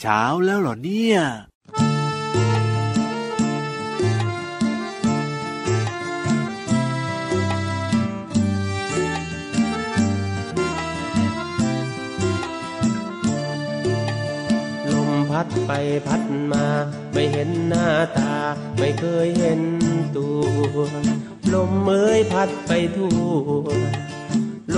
เช้าแล้วเหรอเนี่ยพัดไปพัดมา ไม่เห็นหน้าตา ไม่เคยเห็นตัว ลมเอ้ยพัดไปทั่ว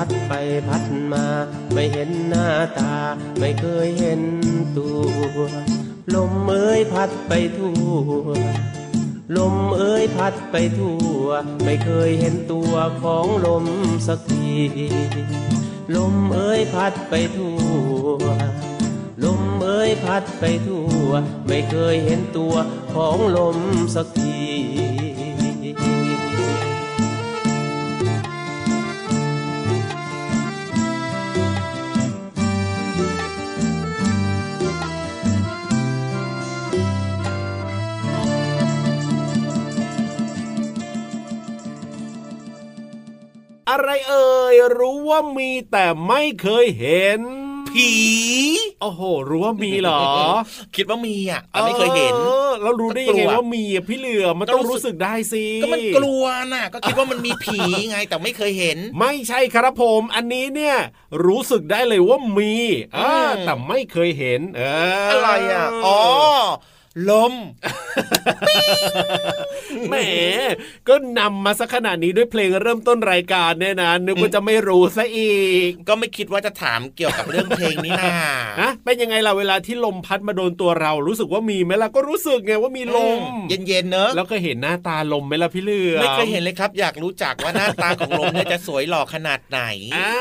พัดไปพัดมา ไม่เห็นหน้าตา ไม่เคยเห็นตัว ลมเอ้ยพัดไปทั่ว ลมเอ้ยพัดไปทั่ว ไม่เคยเห็นตัวของลมสักที ลมเอ้ยพัดไปทั่ว ลมเอ้ยพัดไปทั่ว ไม่เคยเห็นตัวของลมสักที อะไรเอ่ยรู้ว่ามีแต่ไม่เคยเห็นผีโอ้โห รู้ว่ามีเหรอ คิดว่ามีอะแต่ไม่เคยเห็นเรารู้ได้ยังไงกลัวว่ามีอะพี่เหลือมันต้องรู้สึกได้สิก็มันกลัวน่ะ ก็คิดว่ามันมีผีไงแต่ไม่เคยเห็น ไม่ใช่ครับผม อันนี้เนี่ย รู้สึกได้เลยว่ามีอ่าอืมแต่ไม่เคยเห็น เอออะไรอะอ๋อ ลมแหมก็นำมาสักขนาดนี้ด้วยเพลงเริ่มต้นรายการเนี่ยนะนึกว่าจะไม่รู้ซะอีก ก็ไม่คิดว่าจะถามเกี่ยวกับเรื่องเพลงนี้นะนะเป็นยังไงล่ะเวลาที่ลมพัดมาโดนตัวเรารู้สึกว่ามีไหมล่ะก็รู้สึกไงว่ามีลม เย็นๆเนอะแล้วก็เห็นหน้าตาลมไหมล่ะพี่เหลือไม่เคยเห็นเลยครับ อยากรู้จักว่าหน้าตาของลมเนี่ยจะสวยหล่อขนาดไหนอ่า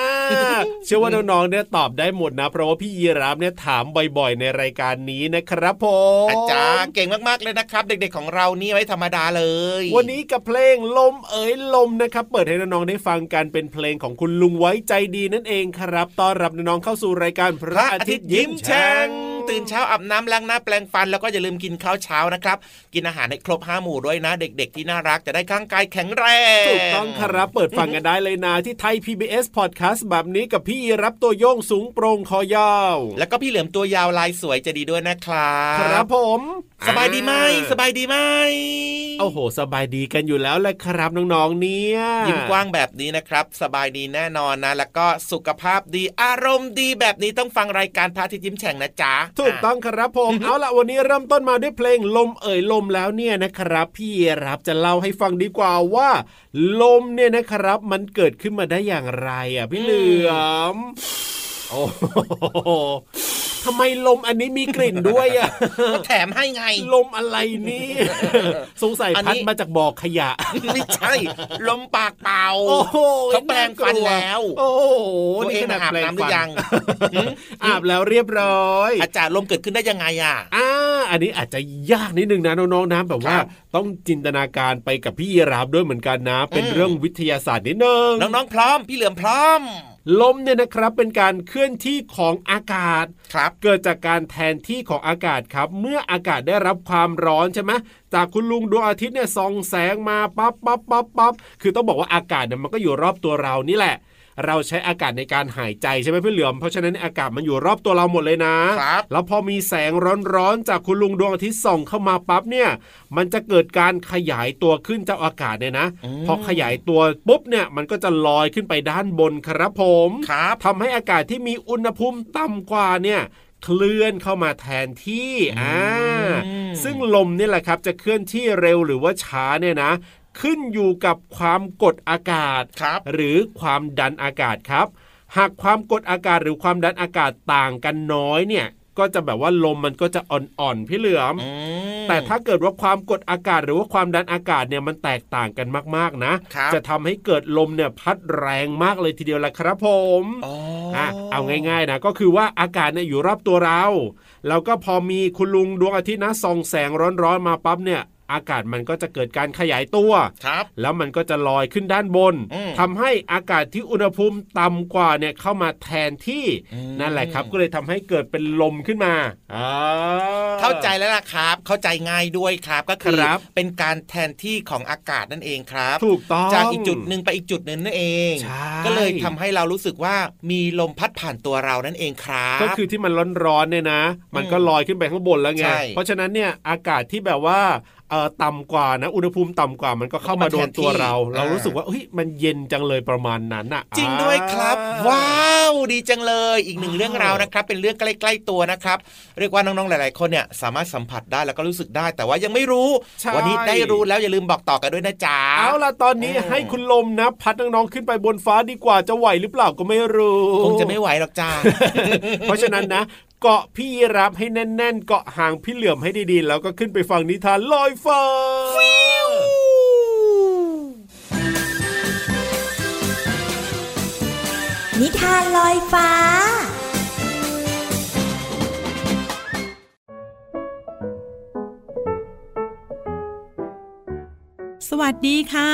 เชื่อว่าน้องๆเนี่ยตอบได้หมดนะ เพราะว่าพี่ยีรับเนี่ยถามบ่อยๆ ในรายการนี้นะครับผมอาจารย์เก่งมากๆเลยนะครับ เด็กๆของเรานี่ไม่ธรรมดาเลย วันนี้กับเพลงลมเอ๋ยลมนะครับ เปิดให้น้องๆได้ฟังกันเป็นเพลงของคุณลุงไว้ใจดีนั่นเองครับต้อนรับน้องๆเข้าสู่รายการพระอาทิตย์ยิ้มแฉ่ง ตื่นเช้าอาบน้ำล้างหน้าแปลงฟันแล้วก็อย่าลืมกินข้าวเช้านะครับ กินอาหารให้ครบห้าหมู่ด้วยนะ เด็ก ๆ ที่น่ารักจะได้ข้างกายแข็งแรงถูกต้องครับเปิดฟังกันได้เลยนะที่ไทย PBS Podcast แบบนี้กับพี่ยีรับตัวโยงสูงโปร่งคอยาว แล้วก็พี่เหลือมตัวยาวลายสวยจะดีด้วยนะครับครับผม สบายดีไหมสบายดีไหมโอ้โห สบายดีกันอยู่แล้วแหละครับน้องๆเนี่ยยิ้มกว้างแบบนี้นะครับ สบายดีแน่นอนนะ แล้วก็สุขภาพดีอารมณ์ดีแบบนี้ต้องฟังรายการพระอาทิตย์ยิ้มแฉ่งนะจ๊ะถูกต้องครับผม เอาล่ะวันนี้เริ่มต้นมาด้วยเพลงลมเอ่ยลมแล้วเนี่ยนะครับ พี่รับจะเล่าให้ฟังดีกว่าว่า ลมเนี่ยนะครับ มันเกิดขึ้นมาได้อย่างไรอะพี่เหลือมโอ้โห ทำไมลมอันนี้มีกลิ่นด้วยอะก็แถมให้ไง ลมอะไรนี่ สงสัยอันพัดนี้มาจากบ่อขยะ ไม่ใช่ ลมปากเป่าโอ้โหเขาแปลงฟันแล้ว โอ้โหตัวเองขนาดอาบแปลงน้ำหรืฟัอยัง อาบแล้วเรียบร้อย อาจารย์ลมเกิดขึ้นได้ยังไงอะอ่าอันนี้อาจจะยากนิดนึงนะน้องๆนะแบบว่าครับต้องจินตนาการไปกับพี่ยีราฟด้วยเหมือนกันนะ เป็นอืมเรื่องวิทยาศาสตร์นิดนึง น้องๆพร้อม พี่เหลือมพร้อม ลมเนี่ยนะครับเป็นการเคลื่อนที่ของอากาศครับเกิดจากการแทนที่ของอากาศครับ เมื่ออากาศได้รับความร้อนใช่ไหมจากคุณลุงดวงอาทิตย์เนี่ยส่องแสงมาปั๊บปั๊บปั๊บปั๊บคือต้องบอกว่าอากาศเนี่ยมันก็อยู่รอบตัวเรานี่แหละ เราใช้อากาศในการหายใจใช่ไหมพี่เหลือมเพราะฉะนั้นอากาศมันอยู่รอบตัวเราหมดเลยนะครับแล้วพอมีแสงร้อนๆจากคุณลุงดวงอาทิตย์ส่องเข้ามาปั๊บเนี่ยมันจะเกิดการขยายตัวขึ้นจากอากาศเนี่ยนะอืมพอขยายตัวปุ๊บเนี่ยมันก็จะลอยขึ้นไปด้านบนครับผมครับทำให้อากาศที่มีอุณหภูมิต่ำกว่าเนี่ยเคลื่อนเข้ามาแทนที่ อ่าอืมซึ่งลมเนี่ยแหละครับจะเคลื่อนที่เร็วหรือว่าช้าเนี่ยนะ ขึ้นอยู่กับความกดอากาศครับหรือความดันอากาศครับ หากความกดอากาศหรือความดันอากาศต่างกันน้อยเนี่ยก็จะแบบว่าลมมันก็จะอ่อนๆพี่เหลือมอืมแต่ถ้าเกิดว่าความกดอากาศหรือว่าความดันอากาศเนี่ยมันแตกต่างกันมากๆนะครับจะทำให้เกิดลมเนี่ยพัดแรงมากเลยทีเดียวแหละครับผมอ๋ออะเอาง่ายๆนะก็คือว่าอากาศเนี่ยอยู่รอบตัวเรา แล้วก็พอมีคุณลุงดวงอาทิตย์นะส่องแสงร้อนๆมาปั๊บเนี่ย อากาศมันก็จะเกิดการขยายตัวครับ แล้วมันก็จะลอยขึ้นด้านบนอืมทำให้อากาศที่อุณหภูมิต่ำกว่าเนี่ยเข้ามาแทนที่อืมนั่นแหละครับ ก็เลยทำให้เกิดเป็นลมขึ้นมาอ่าเข้าใจแล้วล่ะครับ เข้าใจง่ายด้วยครับก็คือครับเป็นการแทนที่ของอากาศนั่นเองครับ ถูกต้องจากอีกจุดหนึ่งไปอีกจุดหนึ่งนั่นเองใช่ก็เลยทำให้เรารู้สึกว่ามีลมพัดผ่านตัวเรานั่นเองครับ ก็คือที่มันร้อนๆเนี่ยนะ มันก็ลอยขึ้นไปข้างบนแล้วไงใช่เพราะฉะนั้นเนี่ยอากาศที่แบบว่า เอ่อต่ำกว่านะอุณหภูมิต่ำกว่ามันก็เข้ามาโดนตัวเรา เรารู้สึกว่าเฮ้ยมันเย็นจังเลยประมาณนั้นอะจริงด้วยครับอ่ว้าวดีจังเลยอีกหนึ่งว้าวเรื่องราวนะครับ เป็นเรื่องใกล้ ๆตัวนะครับ เรียกว่าน้องๆหลาย ๆ คนเนี่ยสามารถสัมผัสได้แล้วก็รู้สึกได้ แต่ว่ายังไม่รู้ใช่วันนี้ได้รู้แล้วอย่าลืมบอกต่อกันด้วยนะจ๊ะเอาล่ะตอนนี้อืมให้คุณลมนะ พัดน้องๆขึ้นไปบนฟ้าดีกว่าจะไหวหรือเปล่าก็ไม่รู้คงจะไม่ไหวหรอกจ้าเพราะฉะนั้นนะ เกาะพี่รับให้แน่น ๆ เกาะหางพี่เหลื่อมให้ดีๆ แล้วก็ขึ้นไปฟังนิทานลอยฟ้านิทานลอยฟ้าสวัสดีค่ะ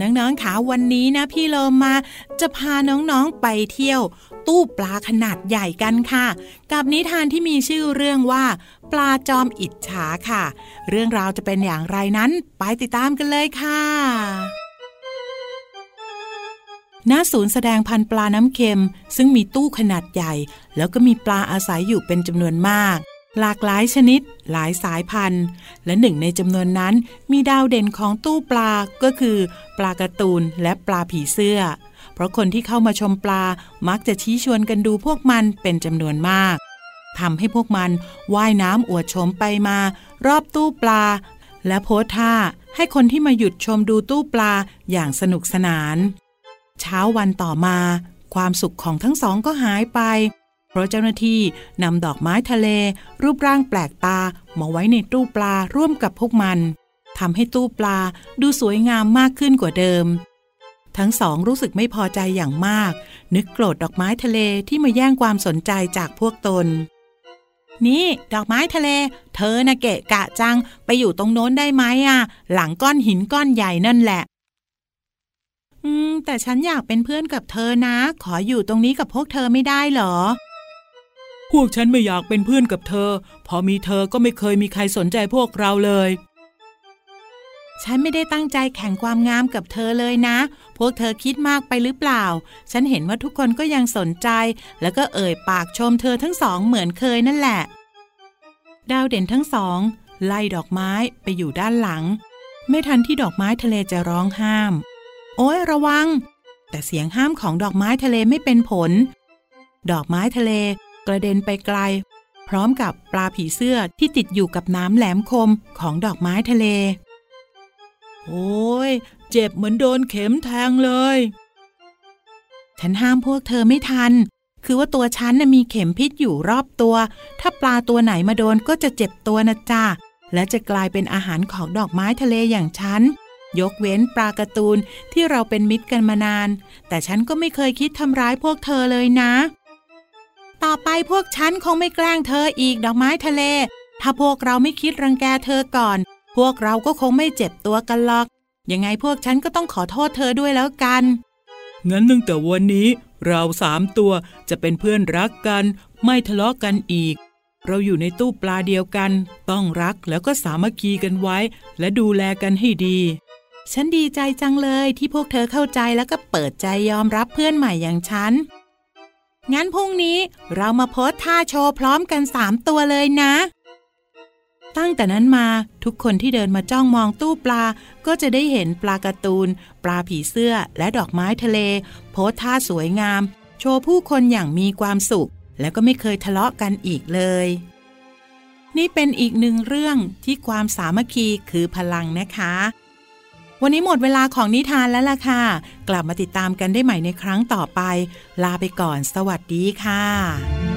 น้องๆค่ะวันนี้นะพี่โลมาจะพาน้องๆไปเที่ยว ตู้ปลาขนาดใหญ่กันค่ะ กับนิทานที่มีชื่อเรื่องว่า ปลาจอมอิจฉาค่ะ เรื่องราวจะเป็นอย่างไรนั้นไปติดตามกันเลยค่ะณศูนย์แสดงพันธุ์ปลาน้ำเค็ม ซึ่งมีตู้ขนาดใหญ่ แล้วก็มีปลาอาศัยอยู่เป็นจำนวนมาก หลากหลายชนิด หลายสายพันธุ์ และหนึ่งในจำนวนนั้น มีดาวเด่นของตู้ปลาก็คือ ปลาการ์ตูนและปลาผีเสื้อ ราะคนที่เข้ามาชมปลามักจะชี้ชวนกันดูพวกมันเป็นจำนวนมากทำให้พวกมันว่ายน้ำอวดโฉมไปมา รอบตู้ปลา และโพสท่าให้คนที่มาหยุดชมดูตู้ปลาอย่างสนุกสนาน เช้าวันต่อมา ความสุขของทั้งสองก็หายไป เพราะเจ้าหน้าที่นำดอกไม้ทะเล รูปร่างแปลกตามาไว้ในตู้ปลาร่วมกับพวกมันทำให้ตู้ปลาดูสวยงามมากขึ้นกว่าเดิม ทั้งสองรู้สึกไม่พอใจอย่างมาก นึกโกรธดอกไม้ทะเลที่มาแย่งความสนใจจากพวกตน นี่ดอกไม้ทะเล เธอนะเกะกะจัง ไปอยู่ตรงโน้นได้ไหมอะ หลังก้อนหินก้อนใหญ่นั่นแหละ อืม แต่ฉันอยากเป็นเพื่อนกับเธอนะ ขออยู่ตรงนี้กับพวกเธอไม่ได้เหรอ พวกฉันไม่อยากเป็นเพื่อนกับเธอ พอมีเธอก็ไม่เคยมีใครสนใจพวกเราเลย ฉันไม่ได้ตั้งใจแข่งความงามกับเธอเลยนะ พวกเธอคิดมากไปหรือเปล่า ฉันเห็นว่าทุกคนก็ยังสนใจ แล้วก็เอ่ยปากชมเธอทั้งสองเหมือนเคยนั่นแหละ ดาวเด่นทั้งสอง ไล่ดอกไม้ไปอยู่ด้านหลัง ไม่ทันที่ดอกไม้ทะเลจะร้องห้าม โอ้ยระวัง แต่เสียงห้ามของดอกไม้ทะเลไม่เป็นผล ดอกไม้ทะเลกระเด็นไปไกล พร้อมกับปลาผีเสื้อที่ติดอยู่กับน้ำแหลมคมของดอกไม้ทะเล โอ้ยเจ็บเหมือนโดนเข็มแทงเลย ฉันห้ามพวกเธอไม่ทัน คือว่าตัวฉันน่ะมีเข็มพิษอยู่รอบตัว ถ้าปลาตัวไหนมาโดนก็จะเจ็บตัวนะจ้าและจะกลายเป็นอาหารของดอกไม้ทะเลอย่างฉัน ยกเว้นปลาการ์ตูนที่เราเป็นมิตรกันมานาน แต่ฉันก็ไม่เคยคิดทำร้ายพวกเธอเลยนะ ต่อไปพวกฉันคงไม่แกล้งเธออีกดอกไม้ทะเล ถ้าพวกเราไม่คิดรังแกเธอก่อน พวกเราก็คงไม่เจ็บตัวกันหรอก ยังไงพวกฉันก็ต้องขอโทษเธอด้วยแล้วกัน งั้นตั้งแต่วันนี้เราสามตัวจะเป็นเพื่อนรักกัน ไม่ทะเลาะกันอีก เราอยู่ในตู้ปลาเดียวกัน ต้องรักแล้วก็สามัคคีกันไว้ และดูแลกันให้ดี ฉันดีใจจังเลยที่พวกเธอเข้าใจแล้วก็เปิดใจยอมรับเพื่อนใหม่อย่างฉัน งั้นพรุ่งนี้เรามาโพสท่าโชว์พร้อมกันสามตัวเลยนะ ตั้งแต่นั้นมาทุกคนที่เดินมาจ้องมองตู้ปลา ก็จะได้เห็นปลาการ์ตูน ปลาผีเสื้อและดอกไม้ทะเล โพสท่าสวยงาม โชว์ผู้คนอย่างมีความสุข แล้วก็ไม่เคยทะเลาะกันอีกเลย นี่เป็นอีกหนึ่งเรื่องที่ความสามัคคีคือพลังนะคะ วันนี้หมดเวลาของนิทานแล้วล่ะค่ะ กลับมาติดตามกันได้ใหม่ในครั้งต่อไป ลาไปก่อน สวัสดีค่ะ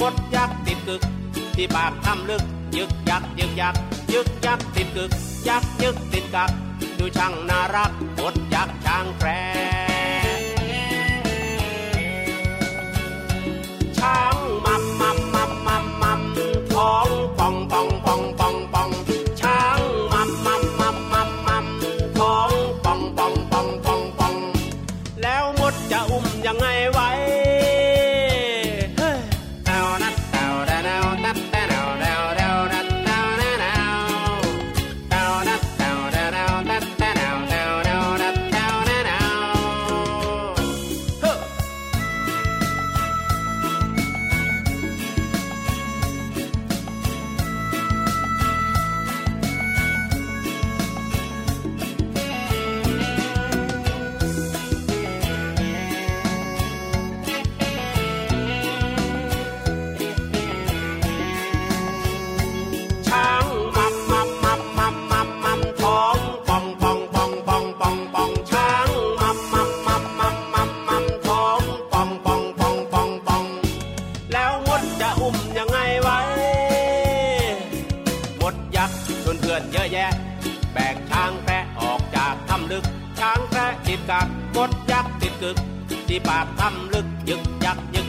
กักหมดยักติดกึก ที่ปากทำลึก ยึกยักยึกยักยึกยักติดกึก ยักยึกติดกัก ดูช่างน่ารักหมดยักช่างแกร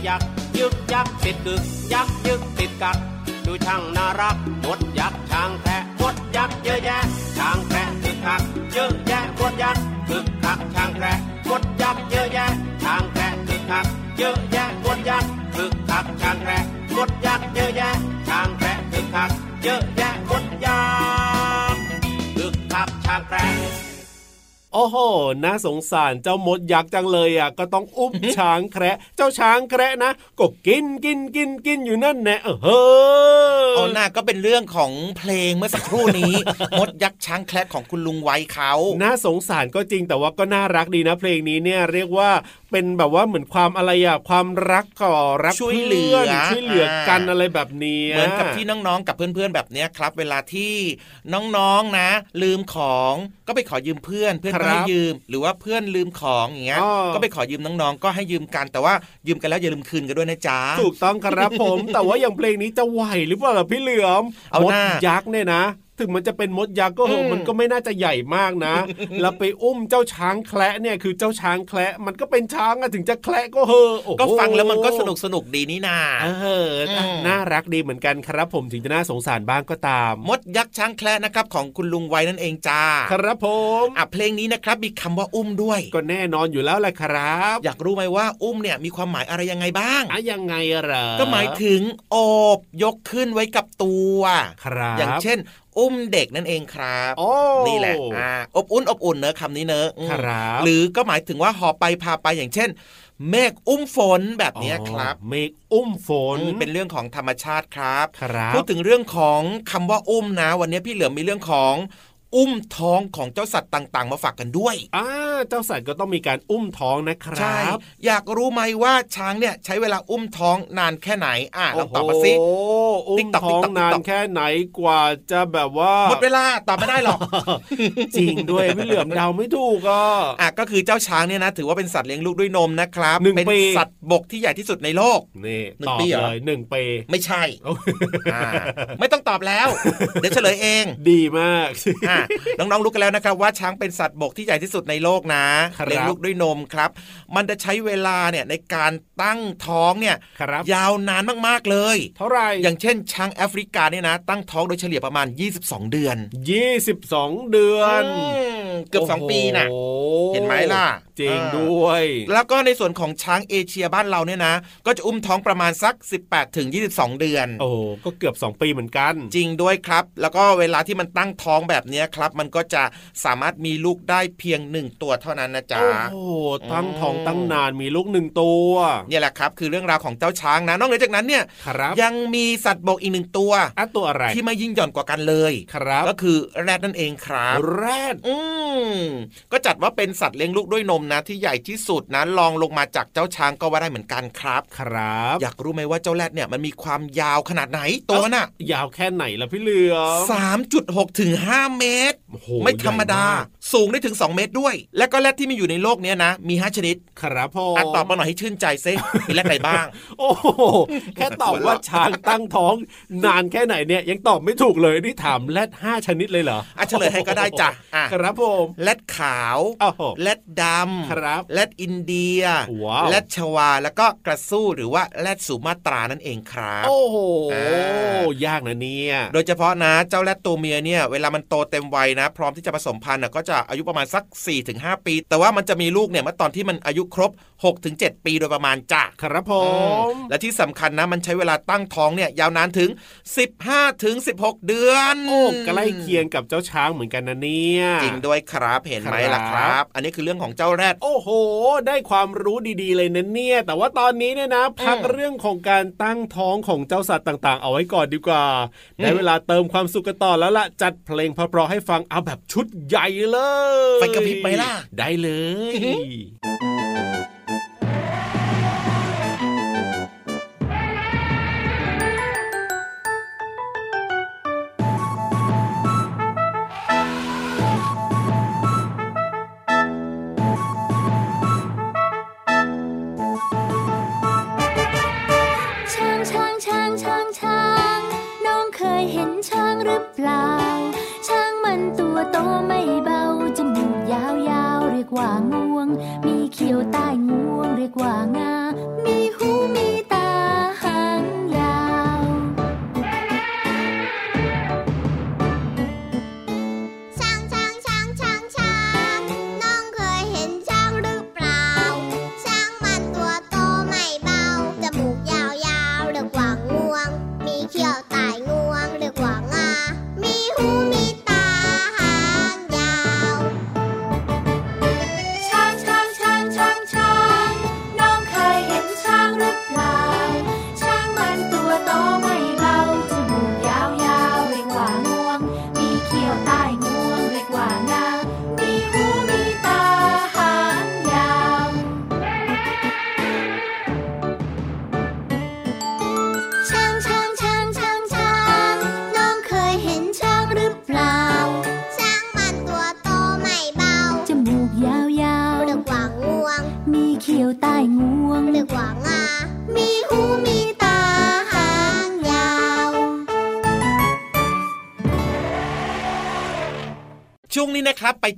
ยักยึกยักติดกึก ยักยึกติดกักดูช่างน่ารักมดยักช้างแพะมดยักเยอะแยะช้างแพะคึกคักเยอะแยะมดยักคึกคักช้างแพะมดยักเยอะแยะช้างแพะคึกคักเยอะแยะมดยักคึกคักช้างแพะมดยักเยอะแยะช้างแพะคึกคักเยอะแยะมดยักคึกคักช้างแพะ โอ้โห น่าสงสารเจ้ามดยักษ์จังเลยอะ ก็ต้องอุ้มช้างแคระ เจ้าช้างแคระนะก็กินกินกินกินอยู่นั่นแน่เออเฮ้เอายหน้าก็เป็นเรื่องของเพลงเมื่อสักครู่นี้ มดยักษ์ช้างแคลดของคุณลุงไว้เขา น่าสงสารก็จริงแต่ว่าก็น่ารักดีนะ เพลงนี้เนี่ยเรียกว่าเป็นแบบว่าเหมือนความอะไรอะความรักก่อรักช่วยเหลือพื่นช่วยเหลือกันอะไรแบบนี้เหมือนกับที่น้องๆกับเพื่อนๆแบบเนี้ยครับ เวลาที่น้องๆนะ ลืมของก็ไปขอยืมเพื่อนเพื่อนก็ให้ยืม หรือว่าเพื่อนลืมของอย่างเงี้ยอ๋อก็ไปขอยืมน้องๆ ก็ให้ยืมกันแต่ว่ายืมกันแล้วอย่าลืมคืนกันด้วยนะจ๊ะถูกต้องครับผม แต่ว่าอย่างเพลงนี้จะไหวหรือเปล่าล่ะพี่เหลือมเอามดหน้ายักษ์เนี่ยนะ ถึงมันจะเป็นมดยักษ์ก็เหอือะมมันก็ไม่น่าจะใหญ่มากนะ แล้วไปอุ้มเจ้าช้างแคระเนี่ยคือเจ้าช้างแคระมันก็เป็นช้างอะถึงจะแคระก็เหอะโอ้โหก็ฟังแล้วมันก็สนุกสนุกดีนี่นาเอออมน่ารักดีเหมือนกันครับ ผมถึงจะน่าสงสารบ้างก็ตาม มดยักษ์ช้างแคลดนะครับ ของคุณลุงไว้นั่นเองจ้าครับผมอะเพลงนี้นะครับมีคำว่าอุ้มด้วย ก็แน่นอนอยู่แล้วแหละครับ อยากรู้ไหมว่าอุ้มเนี่ยมีความหมายอะไรยังไงบ้างอะยังไงอะเหรอก็หมายถึงโอบยกขึ้นไว้กับตัว ครับ อย่างเช่น อุ้มเด็กนั่นเองครับโอ้นี่แหละอ่าอบอุ่นอบอุ่นเนอะคำนี้เนอะอืมครับหรือก็หมายถึงว่าหอบไปพาไปอย่างเช่นเมฆอุ้มฝนแบบเนี้ยครับอ๋อเมฆอุ้มฝนอืมเป็นเรื่องของธรรมชาติครับครับพูดถึงเรื่องของคำว่าอุ้มนะ วันนี้พี่เหลือมมีเรื่องของ อุ้มท้องของเจ้าสัตว์ต่าง ๆ มาฝากกันด้วยอ่าเจ้าสัตว์ก็ต้องมีการอุ้มท้องนะครัใช่บอยากรู้ไหมว่าช้างเนี่ยใช้เวลาอุ้มท้องนานแค่ไหนอะลองตอบมาสิโอ้อุ้ม TikTok ท้อง TikTok นาน TikTok แค่ไหนกว่าจะแบบว่าหมดเวลาตอบไม่ได้หรอกจริงด้วยพี่เหลือมเดาไม่ถูกอะอะก็คือเจ้าช้างเนี่ยนะถือว่าเป็นสัตว์เลี้ยงลูกด้วยนมนะครับหนึ่งเป็นปีสัตว์บกที่ใหญ่ที่สุดในโลกนี่หนึ่งตอบปีเหรอเลยหนึ่งปีไม่ใช่โอ้อ่าไม่ต้องตอบแล้ว เดี๋ยวเฉลยเอง ดีมากอะน้องๆรู้กันแล้วนะครับว่าช้างเป็นสัตว์บกที่ใหญ่ที่สุดในโลกนะครับเลี้ยงลูกด้วยนมครับ มันจะใช้เวลาเนี่ยในการตั้งท้องเนี่ยครับยาวนานมากๆเลย เท่าไหร่อย่างเช่น ช้างแอฟริกาเนี่ยนะ ตั้งท้องโดยเฉลี่ยประมาณ 22 เดือนยี่สิบสองเดือนอืมเกือบสองปีน่ะโอ้เห็นไหมล่ะ จริงอ่าด้วย แล้วก็ในส่วนของช้างเอเชียบ้านเราเนี่ยนะ ก็จะอุ้มท้องประมาณสัก 18ถึง22 เดือน โอ้ก็เกือบ 2 ปีเหมือนกัน จริงด้วยครับ แล้วก็เวลาที่มันตั้งท้องแบบเนี้ยครับ มันก็จะสามารถมีลูกได้เพียงหนึ่งตัวเท่านั้นนะจ๊ะ โอ้โหตั้งท้องอืมตั้งนานมีลูกหนึ่งตัวเนี่ยแหละครับคือเรื่องราวของเจ้าช้างนะนอกเหนือจากนั้นเนี่ยครับยังมีสัตว์บกอีกหนึ่งตัวอะตัวอะไรที่ไม่ยิ่งหย่อนกว่ากันเลยครับ ก็คือแรดนั่นเองครับแรดอืมก็จัดว่าเป็นสัตว์เลี้ยงลูกด้วยนมนะที่ใหญ่ที่สุดนะลองลงมาจากเจ้าช้างก็ว่าได้เหมือนกันครับ ครับ อยากรู้ไหมว่าเจ้าแรดเนี่ยมันมีความยาวขนาดไหนตัวมันอะยาวแค่ไหนล่ะพี่เหลือมสามจุดหกถึงห้าเมตรโอ้โห ไม่ธรรมดาใหญ่กสูงได้ถึง 2 เมตรด้วย และก็แรดที่มีอยู่ในโลกเนี้ยนะ มี 5 ชนิด ครับผมอะตอบมาหน่อยให้ชื่นใจซิมีแรดไหนบ้าง โอ้โหแค่ตอบว่าช้างตั้งท้องนานแค่ไหนเนี่ยยังตอบไม่ถูกเลยนี่ถามแรดห้าชนิดเลยเหรออะเฉลยให้ก็ได้จ้ะอะครับผมแรดขาวโอ้โหแรดดครับำแรดอินเดียว้าวแรดชวาแล้วก็กระสู้หรือว่าแรดสุมาตรานั่นเองครับโอ้โหอ่ายากนะเนี่ยโดยเฉพาะนะเจ้าแรดตัวเมียเนี่ยเวลามันโตเต็มวัยนะ พร้อมที่จะผสมพันธุ์น่ะก็จะอายุประมาณสัก 4-5 ปี แต่ว่ามันจะมีลูกเนี่ยเมื่อตอนที่มันอายุครบ 6-7 ปีโดยประมาณจ้ะครับผอืมมและที่สำคัญนะมันใช้เวลาตั้งท้องเนี่ยยาวนานถึง 15ถึง16 เดือนโอ้ใกล้เคียงกับเจ้าช้างเหมือนกันนะเนี่ยจริงด้วยครับเห็นไหมล่ะคครัรับบอันนี้คือเรื่องของเจ้าแรดโอ้โห ได้ความรู้ดีๆ เลยนะเนี่ย แต่ว่าตอนนี้เนี่ยนะพักอืมเรื่องของการตั้งท้องของเจ้าสัตว์ต่างๆ เอาไว้ก่อนดีกว่าอืมได้เวลาเติมความสุขกันต่อแล้วล่ะจัดเพลงเพราะๆให้ฟังเอาแบบชุดใหญ่เลยไฟกระพริบไหมล่ะ ได้เลย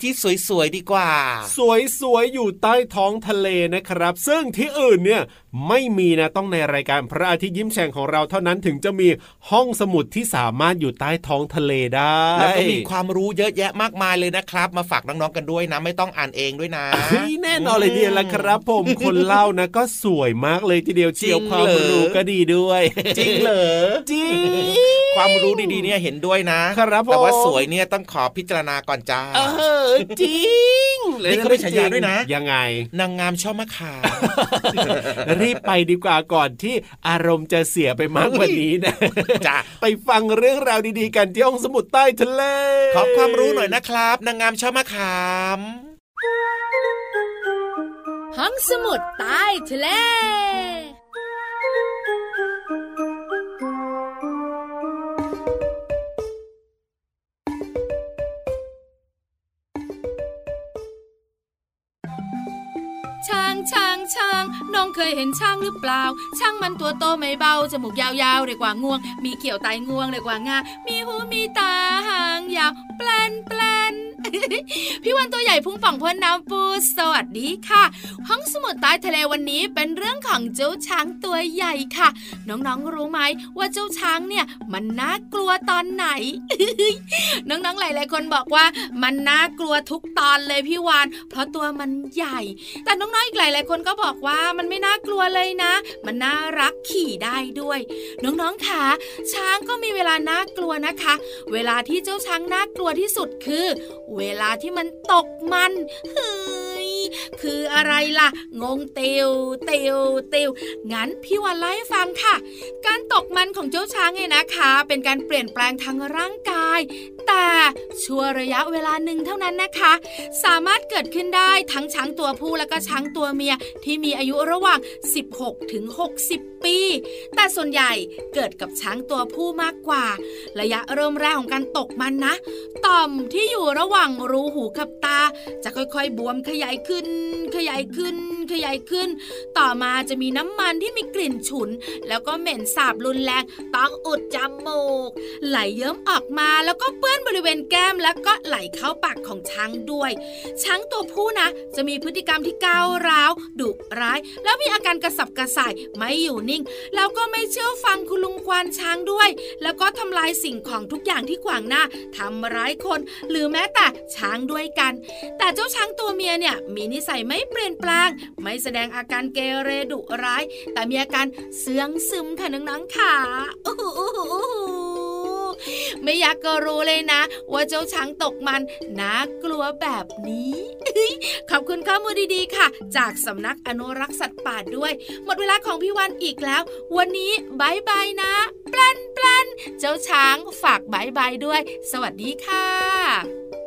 ที่สวยๆดีกว่า สวยๆอยู่ใต้ท้องทะเลนะครับ ซึ่งที่อื่นเนี่ยไม่มีนะต้องในรายการพระอาทิตย์ยิ้มแฉ่งของเราเท่านั้นถึงจะมีห้องสมุดที่สามารถอยู่ใต้ท้องทะเลได้ แล้วก็มีความรู้เยอะแยะมากมายเลยนะครับ มาฝากน้องๆกันด้วยนะ ไม่ต้องอ่านเองด้วยนะเฮ้ยแน่นอนเลยทีเดียวละครับ ผมคนเล่านะ ก็สวยมากเลยทีเดียวเชียวจริงความเหรอรู้ก็ดีด้วย จริงเหรอจริงความรู้ดีๆเนี่ยเห็นด้วยนะครับผมแต่ว่าสวยเนี่ยต้องขอพิจารณาก่อนจ้าเออจริงนี่เขามีฉายาด้วยนะ ยังไง นางงามชอบมะขามรีบไปดีกว่าก่อนที่อารมณ์จะเสียไปมากกว่านี้นะจ้ะไปฟังเรื่องราวดีๆกันที่ห้องสมุดใต้ทะเลขอความรู้หน่อยนะครับ นางงามชอบมะขามห้องสมุดใต้ทะเล ช้าง น้องเคยเห็นช้างหรือเปล่า ช้างมันตัวโตไม่เบา จมูกยาวๆเรียกว่างวง มีเขียวไตงวงเรียกว่างา มีหูมีตาหางยาว แปลนแปลน พี่วันตัวใหญ่พุ่งป่องพ้นน้ำปูสวัสดีค่ะ ห้องสมุดใต้ทะเลวันนี้เป็นเรื่องของเจ้าช้างตัวใหญ่ค่ะ น้องๆรู้ไหมว่าเจ้าช้างเนี่ยมันน่ากลัวตอนไหน น้องๆหลายๆคนบอกว่ามันน่ากลัวทุกตอนเลยพี่วานเพราะตัวมันใหญ่ แต่น้องๆอีกหลายๆคนก็บอกว่ามันไม่น่ากลัวเลยนะ มันน่ารักขี่ได้ด้วย น้องๆค่ะช้างก็มีเวลาน่ากลัวนะคะ เวลาที่เจ้าช้างน่ากลัวที่สุดคือ เววลาที่มันตกมันฮื คืออะไรล่ะ งงเตียวเตียวเตียวงั้นพี่วันเล่ฟังค่ะ การตกมันของเจ้าช้างไงนะคะ เป็นการเปลี่ยนแปลงทางร่างกาย แต่ชั่วระยะเวลาหนึ่งเท่านั้นนะคะ สามารถเกิดขึ้นได้ทั้งช้างตัวผู้และก็ช้างตัวเมียที่มีอายุระหว่าง 16 ถึง 60 ปี แต่ส่วนใหญ่เกิดกับช้างตัวผู้มากกว่า ระยะเริ่มแรกของการตกมันนะ ต่อมที่อยู่ระหว่างรูหูกับตา จะค่อยๆ บวมขยายขึ้นขยายขึ้น ขยายขึ้น ต่อมาจะมีน้ำมันที่มีกลิ่นฉุน แล้วก็เหม็นสาบรุนแรงต้องอุดจมูก ไหลเยิ้มออกมาแล้วก็เปื้อนบริเวณแก้มแล้วก็ไหลเข้าปากของช้างด้วย ช้างตัวผู้นะ จะมีพฤติกรรมที่ก้าวร้าวดุร้าย แล้วมีอาการกระสับกระส่ายไม่อยู่นิ่ง แล้วก็ไม่เชื่อฟังคุณลุงควานช้างด้วย แล้วก็ทำลายสิ่งของทุกอย่างที่ขวางหน้าทำร้ายคน หรือแม้แต่ช้างด้วยกัน แต่เจ้าช้างตัวเมียเนี่ยมีนิสัยไม่เปลี่ยนแปลง ไม่แสดงอาการเกเรดุร้าย แต่มีอาการเซื่องซึมค่ะน้องๆค่ะไม่ยักกะรู้เลยนะ ว่าเจ้าช้างตกมันน่ากลัวแบบนี้ ขอบคุณข้อมูลดีๆค่ะ จากสำนักอนุรักษ์สัตว์ป่าด้วย หมดเวลาของพี่วันอีกแล้ว วันนี้ bye bye นะแปร๋นแปร๋นเจ้าช้างฝาก bye bye ด้วย สวัสดีค่ะ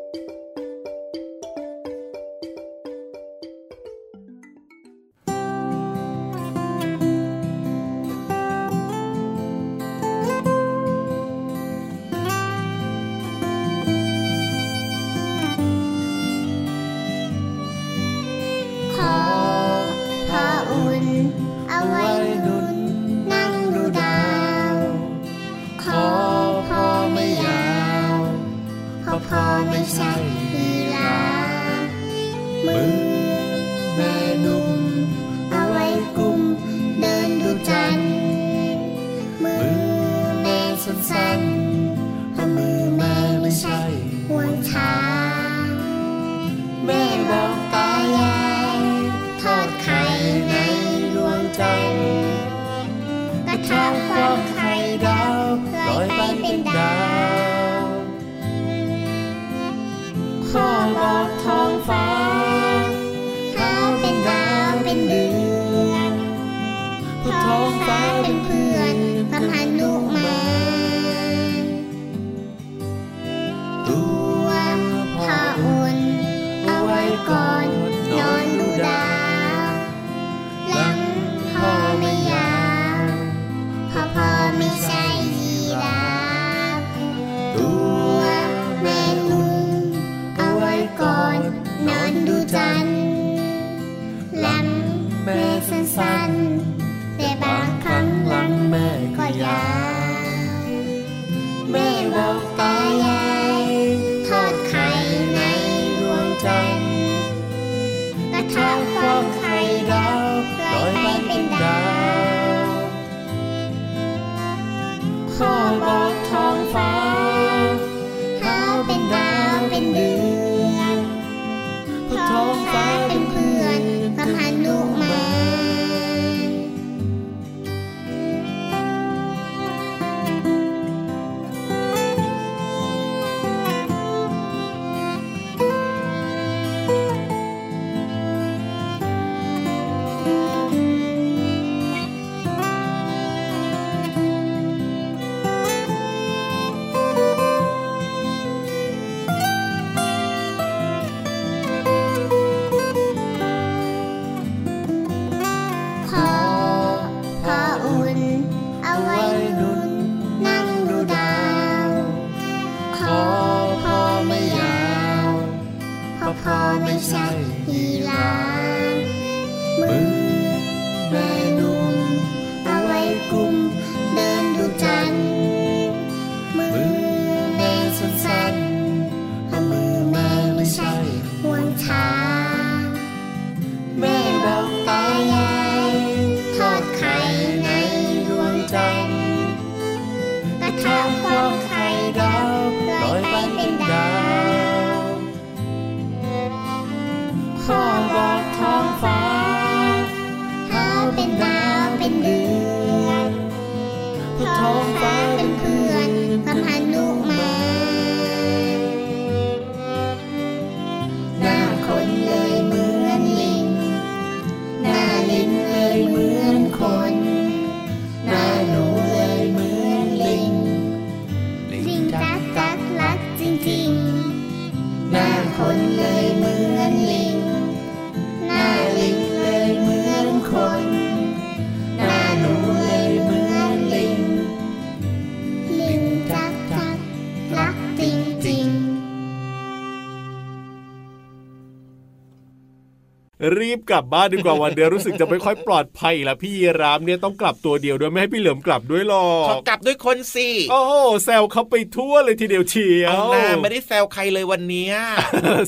รีบกลับบ้านดีกว่าวันเดียวรู้สึกจะไม่ค่อยปลอดภัยละพี่ยีรามเนี่ยต้องกลับตัวเดียวด้วยไม่ให้พี่เหลิมกลับด้วยหรอขอกกลับด้วยคนสิโอ้โหแซวเขาไปทั่วเลยทีเดียวเชียวเอาหน้าไม่ได้แซวใครเลยวันเนี้ย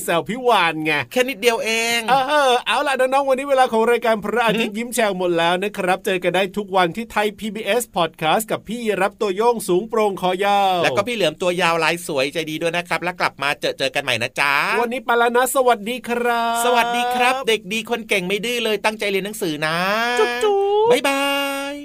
แซวพี่วานไงแค่นิดเดียวเองเออเอาล่ะน้องๆวันนี้เวลาของรายการพระอาทิตย์ยิ้มแฉ่งหมดแล้วนะครับ เจอกันได้ทุกวันที่ไทย PBS Podcast กับพี่รับตัวโยงสูงโปร่งคอยาว แล้วก็พี่เหลือมตัวยาวลายสวยใจดีด้วยนะครับ แล้วกลับมาเจอเจอกันใหม่นะจ๊ะวันนี้ไปแล้วนะ สวัสดีครับ สวัสดีครับเด็กดีคนเก่งไม่ดื้อเลยตั้งใจเรียนหนังสือนะ จุ๊บจุ๊บบ๊ายบาย